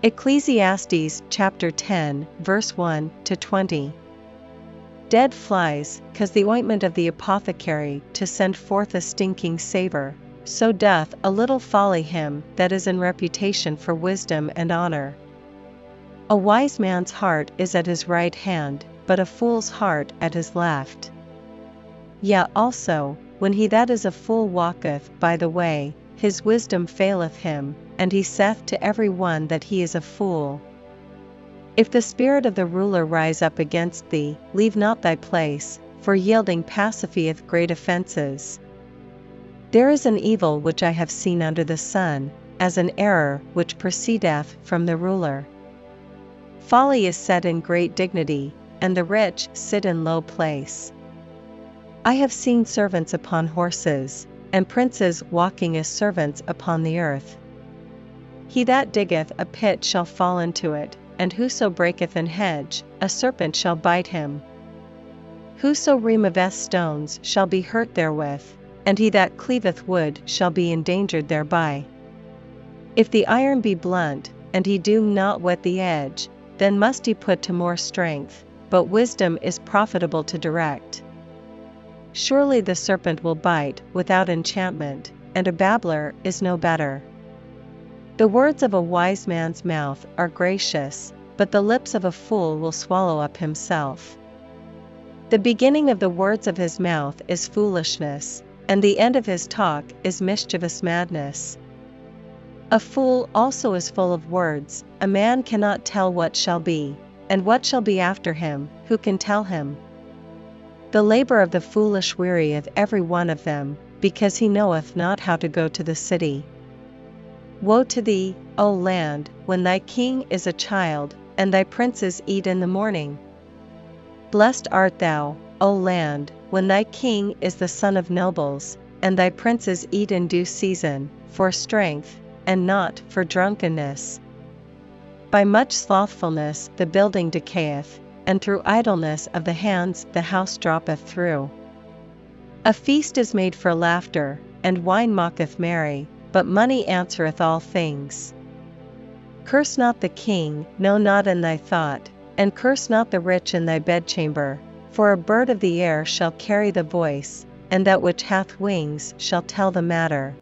Ecclesiastes chapter 10, verse 1 to 20. Dead flies, cause the ointment of the apothecary to send forth a stinking savour, so doth a little folly him that is in reputation for wisdom and honour. A wise man's heart is at his right hand, but a fool's heart at his left. Yea also, when he that is a fool walketh by the way, his wisdom faileth him, and he saith to every one that he is a fool. If the spirit of the ruler rise up against thee, leave not thy place, for yielding pacifieth great offences. There is an evil which I have seen under the sun, as an error which proceedeth from the ruler. Folly is set in great dignity, and the rich sit in low place. I have seen servants upon horses, and princes walking as servants upon the earth. He that diggeth a pit shall fall into it, and whoso breaketh an hedge, a serpent shall bite him. Whoso removeth stones shall be hurt therewith, and he that cleaveth wood shall be endangered thereby. If the iron be blunt, and he do not whet the edge, then must he put to more strength, but wisdom is profitable to direct. Surely the serpent will bite without enchantment, and a babbler is no better. The words of a wise man's mouth are gracious, but the lips of a fool will swallow up himself. The beginning of the words of his mouth is foolishness, and the end of his talk is mischievous madness. A fool also is full of words, a man cannot tell what shall be, and what shall be after him, who can tell him? The labor of the foolish wearieth every one of them, because he knoweth not how to go to the city. Woe to thee, O land, when thy king is a child, and thy princes eat in the morning! Blessed art thou, O land, when thy king is the son of nobles, and thy princes eat in due season, for strength, and not for drunkenness. By much slothfulness the building decayeth, and through idleness of the hands the house droppeth through. A feast is made for laughter, and wine mocketh merry, but money answereth all things. Curse not the king, no not in thy thought, and curse not the rich in thy bedchamber, for a bird of the air shall carry the voice, and that which hath wings shall tell the matter.